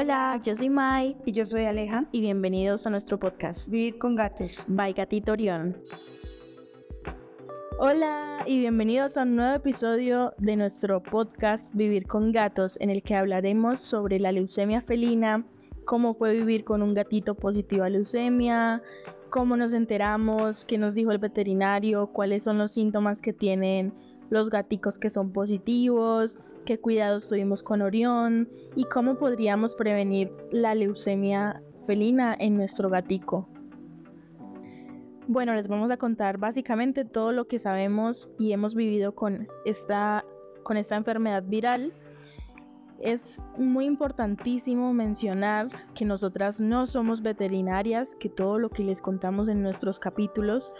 Hola, yo soy Mai. Y yo soy Aleja. Y bienvenidos a nuestro podcast. Vivir con gatos. By Gatito Orión. Hola y bienvenidos a un nuevo episodio de nuestro podcast Vivir con Gatos, en el que hablaremos sobre la leucemia felina, cómo fue vivir con un gatito positivo a leucemia, cómo nos enteramos, qué nos dijo el veterinario, cuáles son los síntomas que tienen los gaticos que son positivos, qué cuidados tuvimos con Orión y cómo podríamos prevenir la leucemia felina en nuestro gatico. Bueno, les vamos a contar básicamente todo lo que sabemos y hemos vivido con esta, con esta enfermedad viral. Es muy importantísimo mencionar que nosotras no somos veterinarias, que todo lo que les contamos en nuestros capítulos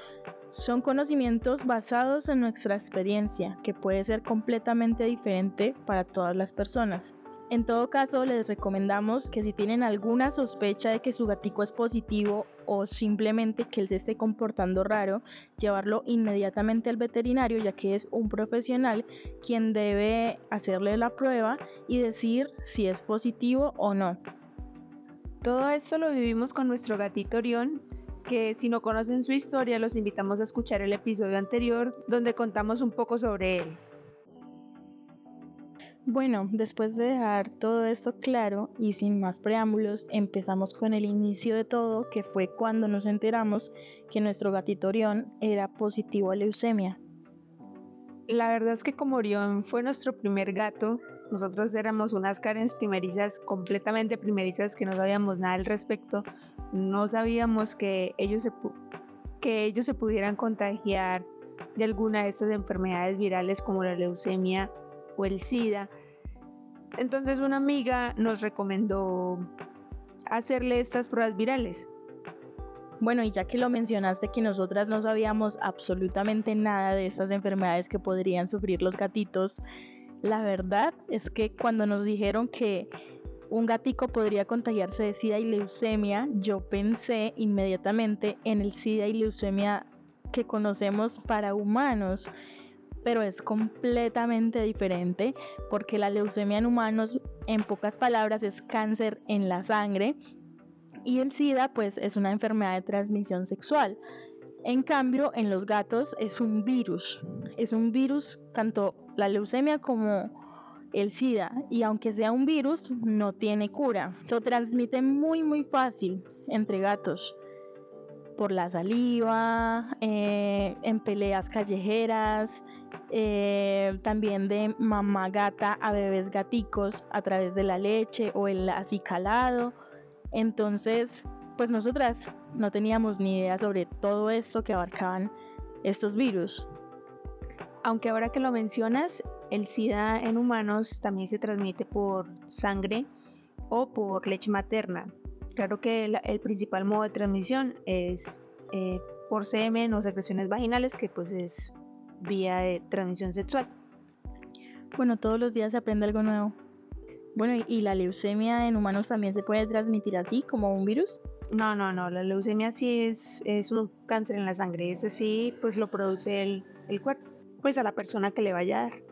son conocimientos basados en nuestra experiencia, que puede ser completamente diferente para todas las personas. En todo caso, les recomendamos que si tienen alguna sospecha de que su gatico es positivo o simplemente que él se esté comportando raro, llevarlo inmediatamente al veterinario, ya que es un profesional quien debe hacerle la prueba y decir si es positivo o no. Todo esto lo vivimos con nuestro gatito Orión que si no conocen su historia los invitamos a escuchar el episodio anterior donde contamos un poco sobre él. Bueno, después de dejar todo esto claro y sin más preámbulos, empezamos con el inicio de todo, que fue cuando nos enteramos que nuestro gatito Orión era positivo a leucemia. La verdad es que como Orión fue nuestro primer gato, nosotros éramos unas Karens primerizas, completamente primerizas, que no sabíamos nada al respecto, no sabíamos que ellos se, que ellos se pudieran contagiar de alguna de estas enfermedades virales como la leucemia o el SIDA. Entonces una amiga nos recomendó hacerle estas pruebas virales. Bueno, y ya que lo mencionaste que nosotras no sabíamos absolutamente nada de estas enfermedades que podrían sufrir los gatitos, la verdad es que cuando nos dijeron que un gatico podría contagiarse de SIDA y leucemia, yo pensé inmediatamente en el SIDA y leucemia que conocemos para humanos, pero es completamente diferente porque la leucemia en humanos, en pocas palabras, es cáncer en la sangre y el SIDA pues es una enfermedad de transmisión sexual. En cambio, en los gatos es un virus, es un virus tanto la leucemia como el SIDA y aunque sea un virus no tiene cura. Se transmite muy muy fácil entre gatos por la saliva, eh, en peleas callejeras, eh, también de mamá gata a bebés gaticos a través de la leche o el acicalado. Entonces, pues nosotras no teníamos ni idea sobre todo esto que abarcaban estos virus. Aunque ahora que lo mencionas, el SIDA en humanos también se transmite por sangre o por leche materna. Claro que el, principal modo de transmisión es eh, por semen o secreciones vaginales, que pues es vía de transmisión sexual. Bueno, todos los días se aprende algo nuevo. Bueno, ¿y la leucemia en humanos también se puede transmitir así, como un virus? No, no, no, la leucemia sí es, es un cáncer en la sangre, ese sí pues lo produce el, el cuerpo, pues a la persona que le vaya a dar.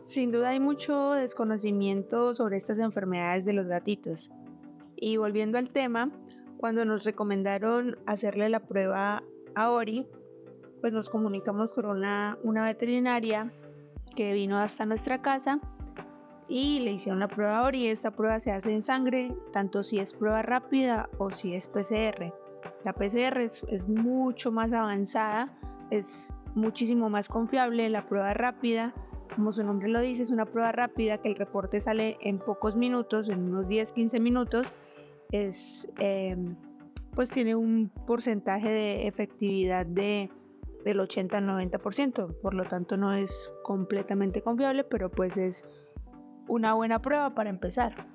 Sin duda hay mucho desconocimiento sobre estas enfermedades de los gatitos. Y volviendo al tema, cuando nos recomendaron hacerle la prueba a Ori, pues nos comunicamos con una, una veterinaria que vino hasta nuestra casa y le hicieron la prueba a Ori. Esta prueba se hace en sangre, tanto si es prueba rápida o si es PCR. La PCR es, es mucho más avanzada, es muchísimo más confiable. La prueba rápida como su nombre lo dice, es una prueba rápida que el reporte sale en pocos minutos, en unos 10-15 minutos. Es, em, pues tiene un porcentaje de efectividad de, del 80 al 90%, por lo tanto no es completamente confiable, pero pues es una buena prueba para empezar.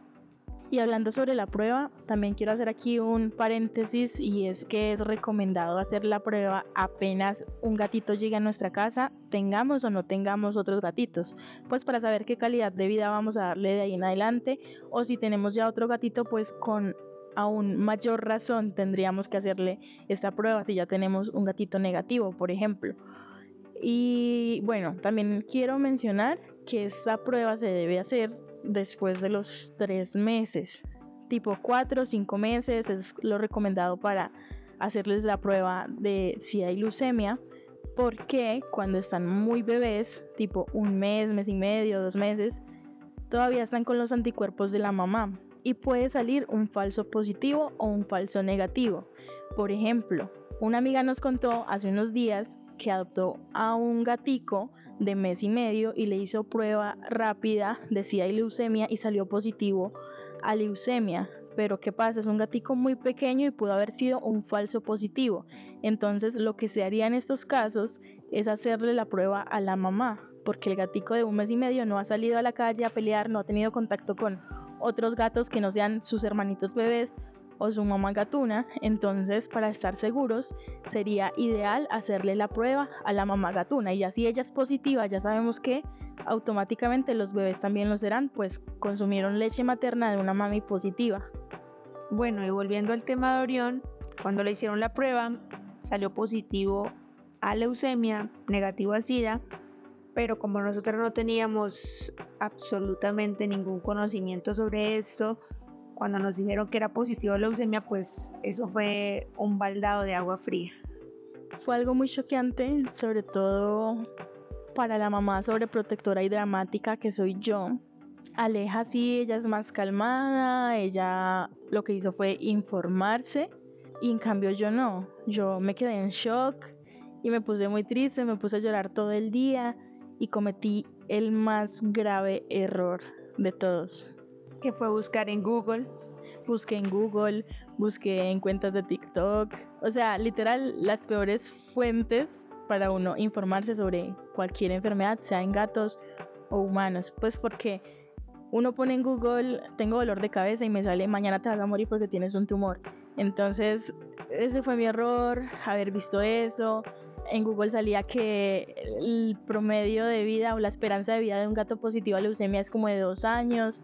Y hablando sobre la prueba, también quiero hacer aquí un paréntesis y es que es recomendado hacer la prueba apenas un gatito llegue a nuestra casa, tengamos o no tengamos otros gatitos, pues para saber qué calidad de vida vamos a darle de ahí en adelante o si tenemos ya otro gatito, pues con aún mayor razón tendríamos que hacerle esta prueba si ya tenemos un gatito negativo, por ejemplo. Y bueno, también quiero mencionar que esta prueba se debe hacer después de los tres meses. tipo 4 o 5 meses, es lo recomendado para hacerles la prueba de si hay leucemia, porque cuando están muy bebés, tipo un mes, mes y medio, dos meses, todavía están con los anticuerpos de la mamá y puede salir un falso positivo o un falso negativo. Por ejemplo, una amiga nos contó hace unos días que adoptó a un gatico de mes y medio y le hizo prueba rápida de si hay leucemia y salió positivo a leucemia. Pero ¿qué pasa? Es un gatico muy pequeño y pudo haber sido un falso positivo. Entonces lo que se haría en estos casos es hacerle la prueba a la mamá, porque el gatico de un mes y medio no ha salido a la calle a pelear, no ha tenido contacto con otros gatos que no sean sus hermanitos bebés o su mamá gatuna, entonces para estar seguros sería ideal hacerle la prueba a la mamá gatuna y ya si ella es positiva ya sabemos que automáticamente los bebés también lo serán, pues consumieron leche materna de una mami positiva. Bueno, y volviendo al tema de Orión, cuando le hicieron la prueba salió positivo a leucemia, negativo a SIDA, pero como nosotros no teníamos absolutamente ningún conocimiento sobre esto, cuando nos dijeron que era positivo a leucemia, pues eso fue un baldado de agua fría. Fue algo muy choqueante, sobre todo para la mamá sobreprotectora y dramática que soy yo. Aleja sí, ella es más calmada, ella lo que hizo fue informarse y en cambio yo no, yo me quedé en shock y me puse muy triste, me puse a llorar todo el día y cometí el más grave error de todos. Que fue buscar en Google. Busqué en Google, busqué en cuentas de TikTok, o sea, literal las peores fuentes para uno informarse sobre cualquier enfermedad, sea en gatos o humanos. Pues porque uno pone en Google, tengo dolor de cabeza y me sale, mañana te vas a morir porque tienes un tumor. Entonces, ese fue mi error, haber visto eso. En Google salía que el promedio de vida o la esperanza de vida de un gato positivo a leucemia es como de dos años.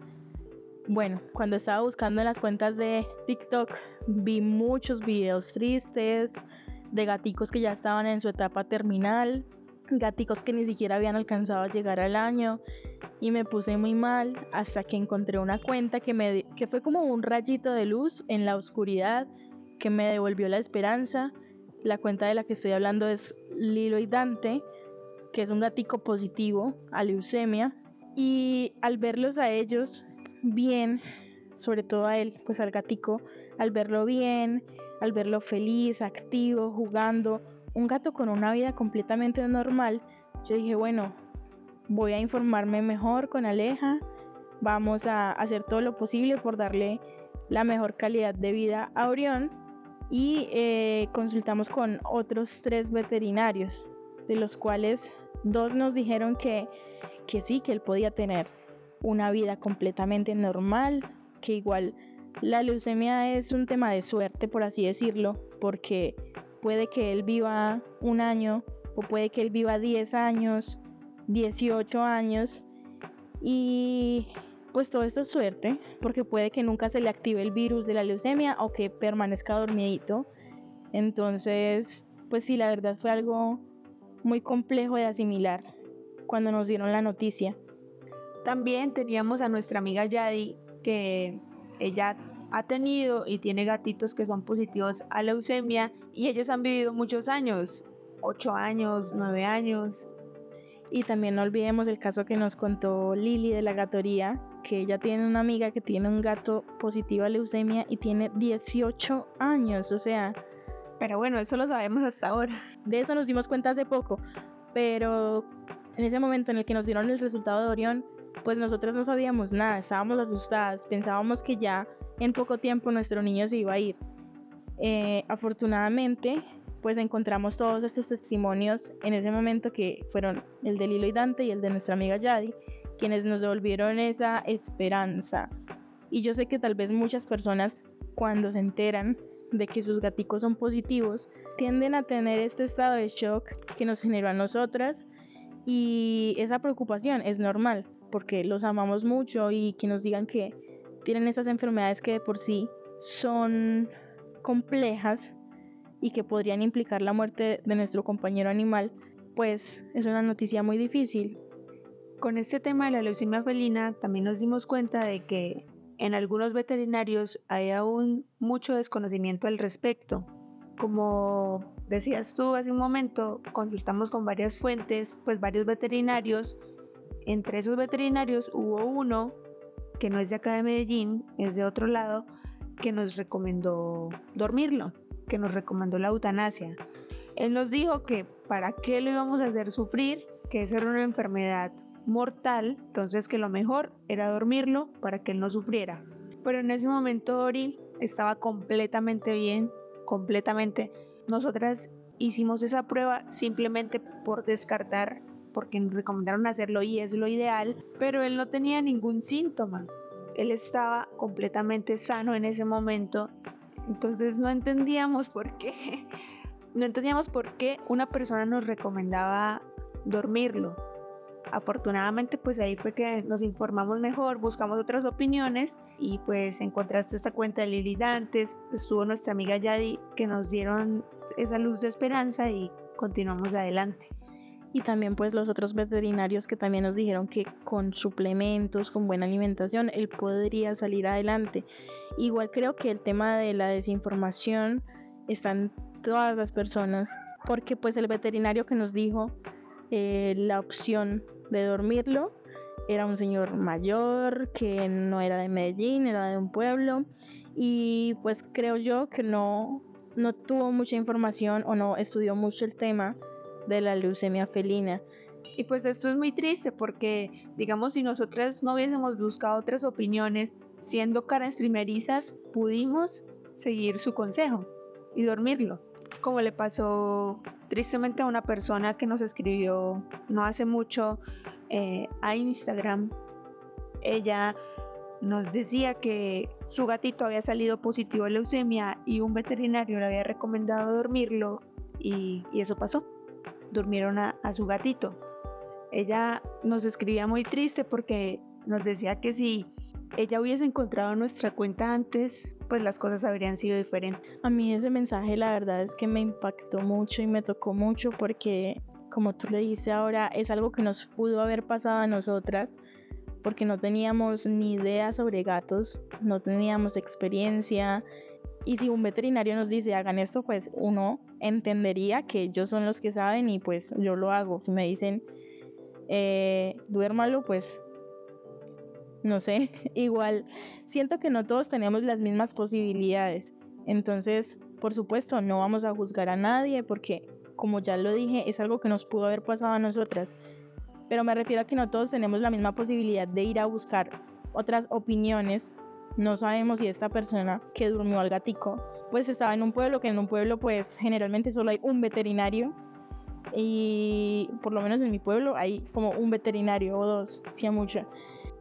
Bueno, cuando estaba buscando en las cuentas de TikTok, vi muchos videos tristes, de gaticos que ya estaban en su etapa terminal, gaticos que ni siquiera habían alcanzado a llegar al año y me puse muy mal hasta que encontré una cuenta que, me, que fue como un rayito de luz en la oscuridad que me devolvió la esperanza. La cuenta de la que estoy hablando es Lilo y Dante, que es un gatico positivo a leucemia y al verlos a ellos bien, sobre todo a él, pues al gatico, al verlo bien, al verlo feliz, activo, jugando, un gato con una vida completamente normal, yo dije, bueno, voy a informarme mejor con Aleja, vamos a hacer todo lo posible por darle la mejor calidad de vida a Orión y eh, consultamos con otros tres veterinarios, de los cuales dos nos dijeron que, que sí, que él podía tener una vida completamente normal, que igual la leucemia es un tema de suerte, por así decirlo, porque puede que él viva un año o puede que él viva 10 años, 18 años y pues todo esto es suerte, porque puede que nunca se le active el virus de la leucemia o que permanezca dormidito. Entonces, pues sí, la verdad fue algo muy complejo de asimilar cuando nos dieron la noticia. También teníamos a nuestra amiga Yadi, que ella ha tenido y tiene gatitos que son positivos a leucemia y ellos han vivido muchos años, 8 años, 9 años. Y también no olvidemos el caso que nos contó Lili de la gatoría, que ella tiene una amiga que tiene un gato positivo a leucemia y tiene 18 años, o sea... Pero bueno, eso lo sabemos hasta ahora. De eso nos dimos cuenta hace poco, pero en ese momento en el que nos dieron el resultado de Orión, pues nosotros no sabíamos nada, estábamos asustadas, pensábamos que ya en poco tiempo nuestro niño se iba a ir. Eh, afortunadamente, pues encontramos todos estos testimonios en ese momento que fueron el de Lilo y Dante y el de nuestra amiga Yadi, quienes nos devolvieron esa esperanza. Y yo sé que tal vez muchas personas cuando se enteran de que sus gaticos son positivos, tienden a tener este estado de shock que nos generó a nosotras y esa preocupación es normal porque los amamos mucho y que nos digan que tienen estas enfermedades que de por sí son complejas y que podrían implicar la muerte de nuestro compañero animal, pues es una noticia muy difícil. Con este tema de la leucemia felina también nos dimos cuenta de que en algunos veterinarios hay aún mucho desconocimiento al respecto. Como decías tú hace un momento, consultamos con varias fuentes, pues varios veterinarios. Entre esos veterinarios hubo uno que no es de acá de Medellín, es de otro lado, que nos recomendó dormirlo, que nos recomendó la eutanasia. Él nos dijo que para qué lo íbamos a hacer sufrir, que esa era una enfermedad mortal, entonces que lo mejor era dormirlo para que él no sufriera. Pero en ese momento Ori estaba completamente bien, completamente. Nosotras hicimos esa prueba simplemente por descartar, porque nos recomendaron hacerlo y es lo ideal, pero él no tenía ningún síntoma. Él estaba completamente sano en ese momento, entonces no entendíamos por qué, no entendíamos por qué una persona nos recomendaba dormirlo. Afortunadamente pues ahí fue que nos informamos mejor, buscamos otras opiniones y pues encontraste esta cuenta de Lili Dantes, estuvo nuestra amiga Yadi que nos dieron esa luz de esperanza y continuamos adelante. Y también pues los otros veterinarios que también nos dijeron que con suplementos, con buena alimentación, él podría salir adelante. Igual creo que el tema de la desinformación está en todas las personas, porque pues el veterinario que nos dijo eh, la opción de dormirlo. Era un señor mayor que no era de Medellín, era de un pueblo y pues creo yo que no, no tuvo mucha información o no estudió mucho el tema de la leucemia felina. Y pues esto es muy triste porque, digamos, si nosotras no hubiésemos buscado otras opiniones, siendo caras primerizas, pudimos seguir su consejo y dormirlo como le pasó tristemente a una persona que nos escribió no hace mucho eh, a Instagram. Ella nos decía que su gatito había salido positivo a leucemia y un veterinario le había recomendado dormirlo y, eso pasó. Durmieron a, su gatito. Ella nos escribía muy triste porque nos decía que si ella hubiese encontrado nuestra cuenta antes, pues las cosas habrían sido diferentes. A mí ese mensaje la verdad es que me impactó mucho y me tocó mucho porque, como tú le dices ahora, es algo que nos pudo haber pasado a nosotras porque no teníamos ni idea sobre gatos, no teníamos experiencia. Y si un veterinario nos dice hagan esto, pues uno entendería que ellos son los que saben y pues yo lo hago. Si me dicen eh, duérmalo, pues no sé, igual siento que no todos tenemos las mismas posibilidades. Entonces, por supuesto, no vamos a juzgar a nadie porque, como ya lo dije, es algo que nos pudo haber pasado a nosotras. Pero me refiero a que no todos tenemos la misma posibilidad de ir a buscar otras opiniones. No sabemos si esta persona que durmió al gatico, pues estaba en un pueblo, que en un pueblo pues generalmente solo hay un veterinario. Y por lo menos en mi pueblo hay como un veterinario o dos, si a mucho.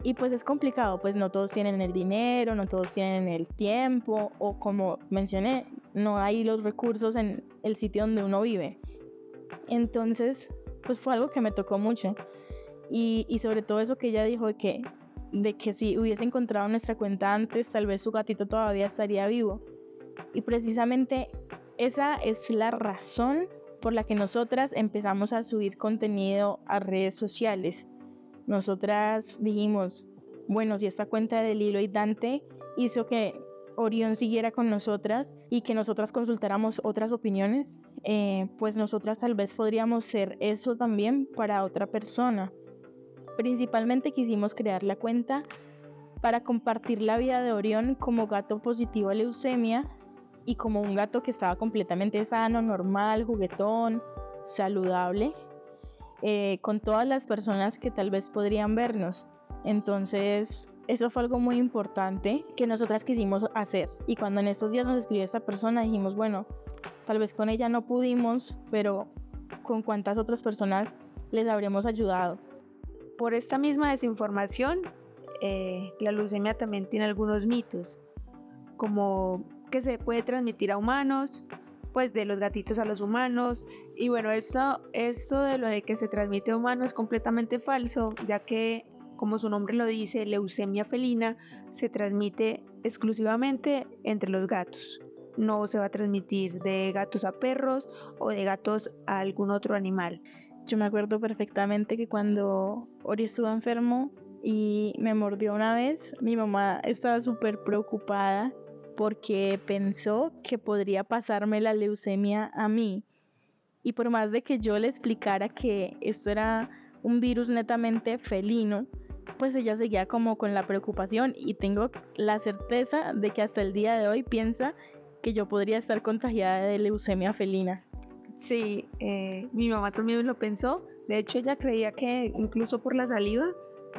Y pues es complicado, pues no todos tienen el dinero, no todos tienen el tiempo o como mencioné, no hay los recursos en el sitio donde uno vive. Entonces, pues fue algo que me tocó mucho. Y, y sobre todo eso que ella dijo de que, de que si hubiese encontrado nuestra cuenta antes, tal vez su gatito todavía estaría vivo. Y precisamente esa es la razón por la que nosotras empezamos a subir contenido a redes sociales nosotras dijimos, bueno, si esta cuenta de Lilo y Dante hizo que Orión siguiera con nosotras y que nosotras consultáramos otras opiniones, eh, pues nosotras tal vez podríamos ser eso también para otra persona. Principalmente quisimos crear la cuenta para compartir la vida de Orión como gato positivo a leucemia y como un gato que estaba completamente sano, normal, juguetón, saludable eh, con todas las personas que tal vez podrían vernos. Entonces, eso fue algo muy importante que nosotras quisimos hacer. Y cuando en estos días nos escribió esta persona, dijimos, bueno, tal vez con ella no pudimos, pero con cuántas otras personas les habremos ayudado. Por esta misma desinformación, eh, la leucemia también tiene algunos mitos, como que se puede transmitir a humanos, pues de los gatitos a los humanos. Y bueno, esto, esto de lo de que se transmite a humanos es completamente falso, ya que, como su nombre lo dice, leucemia felina se transmite exclusivamente entre los gatos. No se va a transmitir de gatos a perros o de gatos a algún otro animal. Yo me acuerdo perfectamente que cuando Ori estuvo enfermo, y me mordió una vez. Mi mamá estaba súper preocupada porque pensó que podría pasarme la leucemia a mí. Y por más de que yo le explicara que esto era un virus netamente felino, pues ella seguía como con la preocupación y tengo la certeza de que hasta el día de hoy piensa que yo podría estar contagiada de leucemia felina. Sí, eh, mi mamá también lo pensó. De hecho, ella creía que incluso por la saliva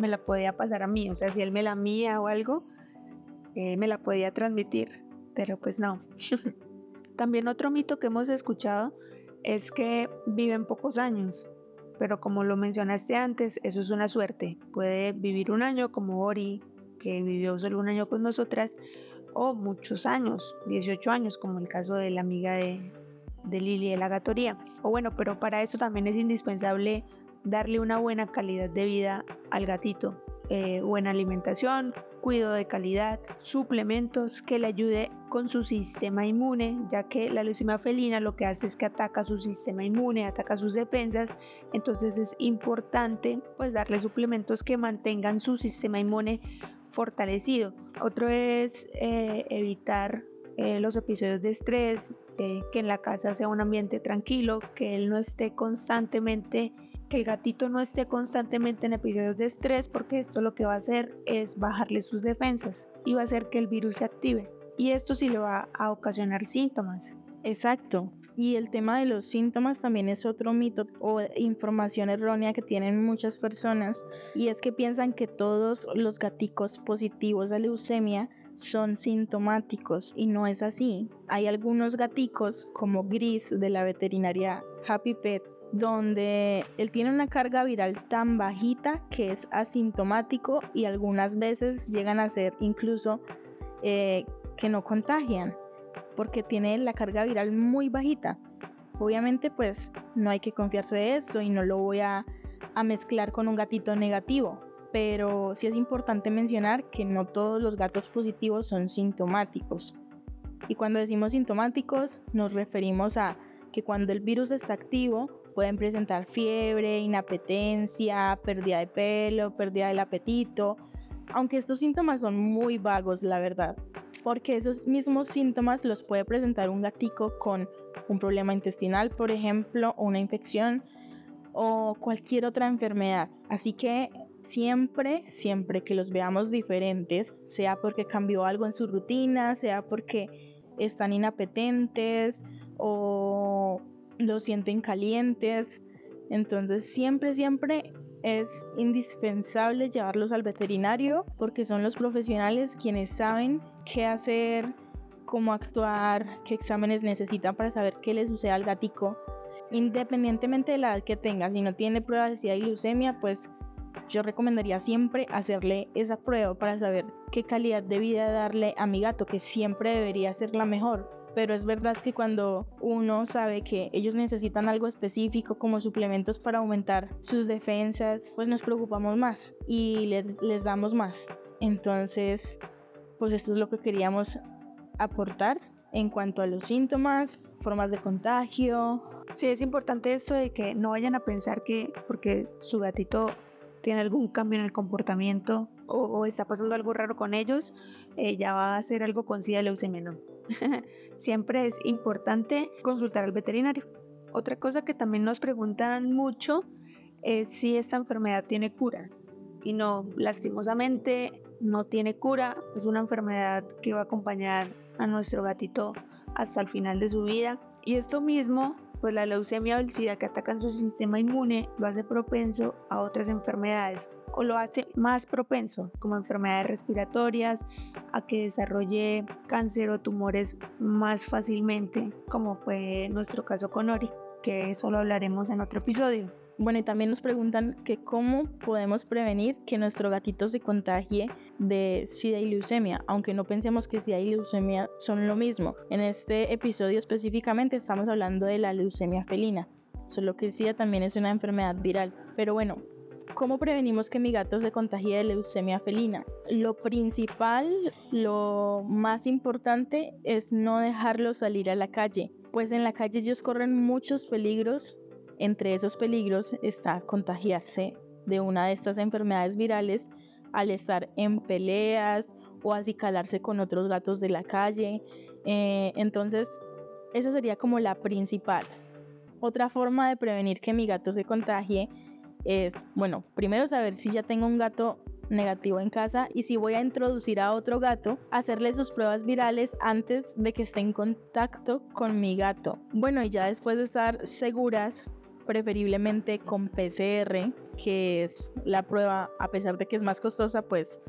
me la podía pasar a mí. O sea, si él me la mía o algo, eh, me la podía transmitir. Pero pues no. también otro mito que hemos escuchado es que viven pocos años. Pero como lo mencionaste antes, eso es una suerte. Puede vivir un año como Ori, que vivió solo un año con nosotras, o muchos años, 18 años, como el caso de la amiga de, de Lili de la Gatoría. O bueno, pero para eso también es indispensable darle una buena calidad de vida al gatito. Eh, buena alimentación, cuidado de calidad, suplementos que le ayude con su sistema inmune, ya que la leucemia felina lo que hace es que ataca su sistema inmune, ataca sus defensas, entonces es importante pues darle suplementos que mantengan su sistema inmune fortalecido. Otro es eh, evitar eh, los episodios de estrés, que en la casa sea un ambiente tranquilo, que él no esté constantemente, que el gatito no esté constantemente en episodios de estrés, porque esto lo que va a hacer es bajarle sus defensas y va a hacer que el virus se active. Y esto sí le va a ocasionar síntomas. Exacto. Y el tema de los síntomas también es otro mito o información errónea que tienen muchas personas y es que piensan que todos los gaticos positivos a leucemia son sintomáticos y no es así. Hay algunos gaticos como Gris de la veterinaria Happy Pets donde él tiene una carga viral tan bajita que es asintomático y algunas veces llegan a ser incluso eh, que no contagian porque tiene la carga viral muy bajita. Obviamente pues no hay que confiarse de esto y no lo voy a, a mezclar con un gatito negativo pero sí es importante mencionar que no todos los gatos positivos son sintomáticos. Y cuando decimos sintomáticos nos referimos a que cuando el virus está activo pueden presentar fiebre, inapetencia, pérdida de pelo, pérdida del apetito, aunque estos síntomas son muy vagos, la verdad, porque esos mismos síntomas los puede presentar un gatico con un problema intestinal, por ejemplo, o una infección o cualquier otra enfermedad. Así que siempre, siempre que los veamos diferentes, sea porque cambió algo en su rutina, sea porque están inapetentes o lo sienten calientes, entonces siempre, siempre es indispensable llevarlos al veterinario porque son los profesionales quienes saben qué hacer, cómo actuar, qué exámenes necesitan para saber qué le sucede al gatico. Independientemente de la edad que tenga, si no tiene pruebas de leucemia, pues yo recomendaría siempre hacerle esa prueba para saber qué calidad de vida darle a mi gato, que siempre debería ser la mejor. Pero es verdad que cuando uno sabe que ellos necesitan algo específico como suplementos para aumentar sus defensas, pues nos preocupamos más y les, les damos más. Entonces, pues esto es lo que queríamos aportar en cuanto a los síntomas, formas de contagio. Sí, es importante esto de que no vayan a pensar que porque su gatito tiene algún cambio en el comportamiento o, está pasando algo raro con ellos, eh, ya va a hacer algo con SIDA leucemia, no. Siempre es importante consultar al veterinario. Otra cosa que también nos preguntan mucho es si esta enfermedad tiene cura. Y no, lastimosamente no tiene cura. Es una enfermedad que va a acompañar a nuestro gatito hasta el final de su vida. Y esto mismo pues la leucemia o el que atacan su sistema inmune lo hace propenso a otras enfermedades o lo hace más propenso como enfermedades respiratorias a que desarrolle cáncer o tumores más fácilmente como fue nuestro caso con Ori que eso lo hablaremos en otro episodio. Bueno, y también nos preguntan que cómo podemos prevenir que nuestro gatito se contagie de SIDA y leucemia, aunque no pensemos que SIDA y leucemia son lo mismo. En este episodio específicamente estamos hablando de la leucemia felina, solo que SIDA también es una enfermedad viral. Pero bueno, ¿Cómo prevenimos que mi gato se contagie de leucemia felina? Lo principal, lo más importante es no dejarlo salir a la calle, pues en la calle ellos corren muchos peligros entre esos peligros está contagiarse de una de estas enfermedades virales al estar en peleas o acicalarse con otros gatos de la calle. Eh, entonces, esa sería como la principal. Otra forma de prevenir que mi gato se contagie es, bueno, primero saber si ya tengo un gato negativo en casa y si voy a introducir a otro gato, hacerle sus pruebas virales antes de que esté en contacto con mi gato. Bueno, y ya después de estar seguras, preferiblemente con PCR, que es la prueba, a pesar de que es más costosa, pues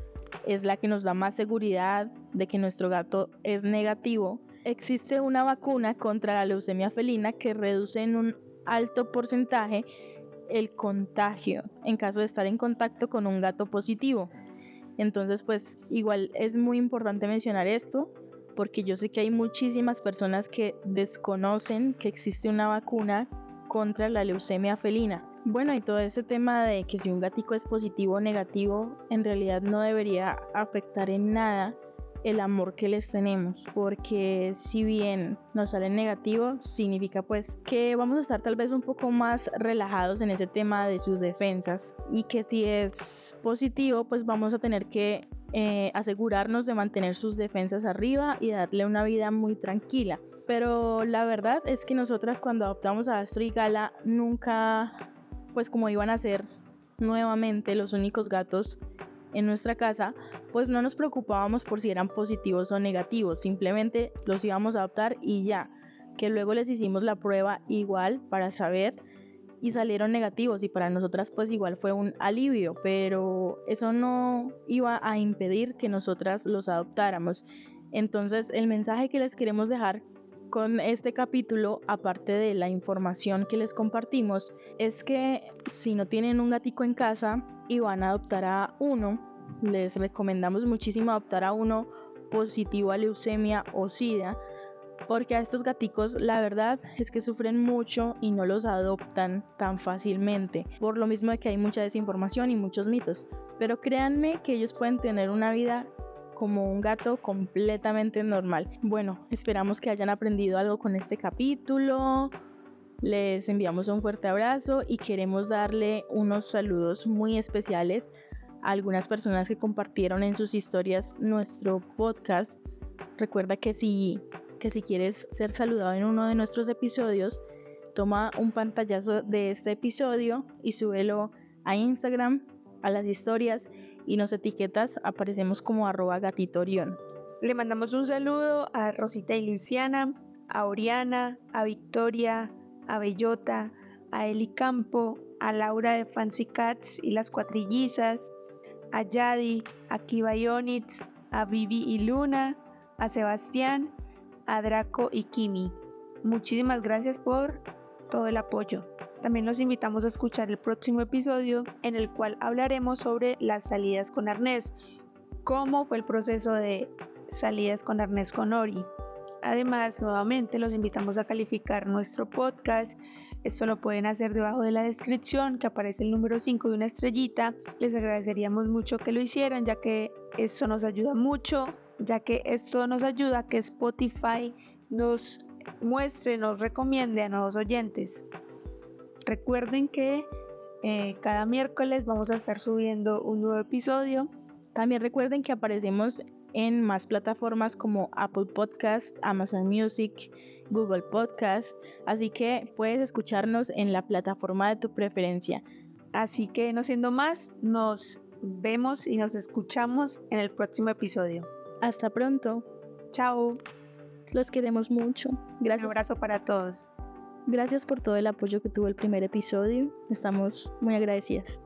es la que nos da más seguridad de que nuestro gato es negativo. Existe una vacuna contra la leucemia felina que reduce en un alto porcentaje el contagio en caso de estar en contacto con un gato positivo. Entonces, pues igual es muy importante mencionar esto porque yo sé que hay muchísimas personas que desconocen que existe una vacuna contra la leucemia felina. Bueno, y todo ese tema de que si un gatico es positivo o negativo, en realidad no debería afectar en nada el amor que les tenemos, porque si bien nos salen negativos, significa pues que vamos a estar tal vez un poco más relajados en ese tema de sus defensas y que si es positivo, pues vamos a tener que eh, asegurarnos de mantener sus defensas arriba y darle una vida muy tranquila. Pero la verdad es que nosotras cuando adoptamos a Astro y Gala nunca, pues como iban a ser nuevamente los únicos gatos en nuestra casa, pues no nos preocupábamos por si eran positivos o negativos, simplemente los íbamos a adoptar y ya, que luego les hicimos la prueba igual para saber y salieron negativos y para nosotras pues igual fue un alivio, pero eso no iba a impedir que nosotras los adoptáramos. Entonces el mensaje que les queremos dejar con este capítulo, aparte de la información que les compartimos, es que si no tienen un gatico en casa y van a adoptar a uno, les recomendamos muchísimo adoptar a uno positivo a leucemia o sida, porque a estos gaticos la verdad es que sufren mucho y no los adoptan tan fácilmente, por lo mismo de que hay mucha desinformación y muchos mitos. Pero créanme que ellos pueden tener una vida como un gato completamente normal. Bueno, esperamos que hayan aprendido algo con este capítulo. Les enviamos un fuerte abrazo y queremos darle unos saludos muy especiales algunas personas que compartieron en sus historias nuestro podcast. Recuerda que si, que si quieres ser saludado en uno de nuestros episodios, toma un pantallazo de este episodio y súbelo a Instagram, a las historias y nos etiquetas, aparecemos como arroba gatitorión. Le mandamos un saludo a Rosita y Luciana, a Oriana, a Victoria, a Bellota, a Eli Campo, a Laura de Fancy Cats y las cuatrillizas, a Yadi, a Kiva Yonitz, a Vivi y Luna, a Sebastián, a Draco y Kimi. Muchísimas gracias por todo el apoyo. También los invitamos a escuchar el próximo episodio en el cual hablaremos sobre las salidas con arnés, cómo fue el proceso de salidas con arnés con Ori. Además, nuevamente los invitamos a calificar nuestro podcast esto lo pueden hacer debajo de la descripción que aparece el número 5 de una estrellita. Les agradeceríamos mucho que lo hicieran ya que esto nos ayuda mucho, ya que esto nos ayuda a que Spotify nos muestre, nos recomiende a nuevos oyentes. Recuerden que eh, cada miércoles vamos a estar subiendo un nuevo episodio. También recuerden que aparecemos en más plataformas como Apple Podcast, Amazon Music, Google Podcast, así que puedes escucharnos en la plataforma de tu preferencia. Así que no siendo más, nos vemos y nos escuchamos en el próximo episodio. Hasta pronto. Chao. Los queremos mucho. Gracias. Un abrazo para todos. Gracias por todo el apoyo que tuvo el primer episodio. Estamos muy agradecidas.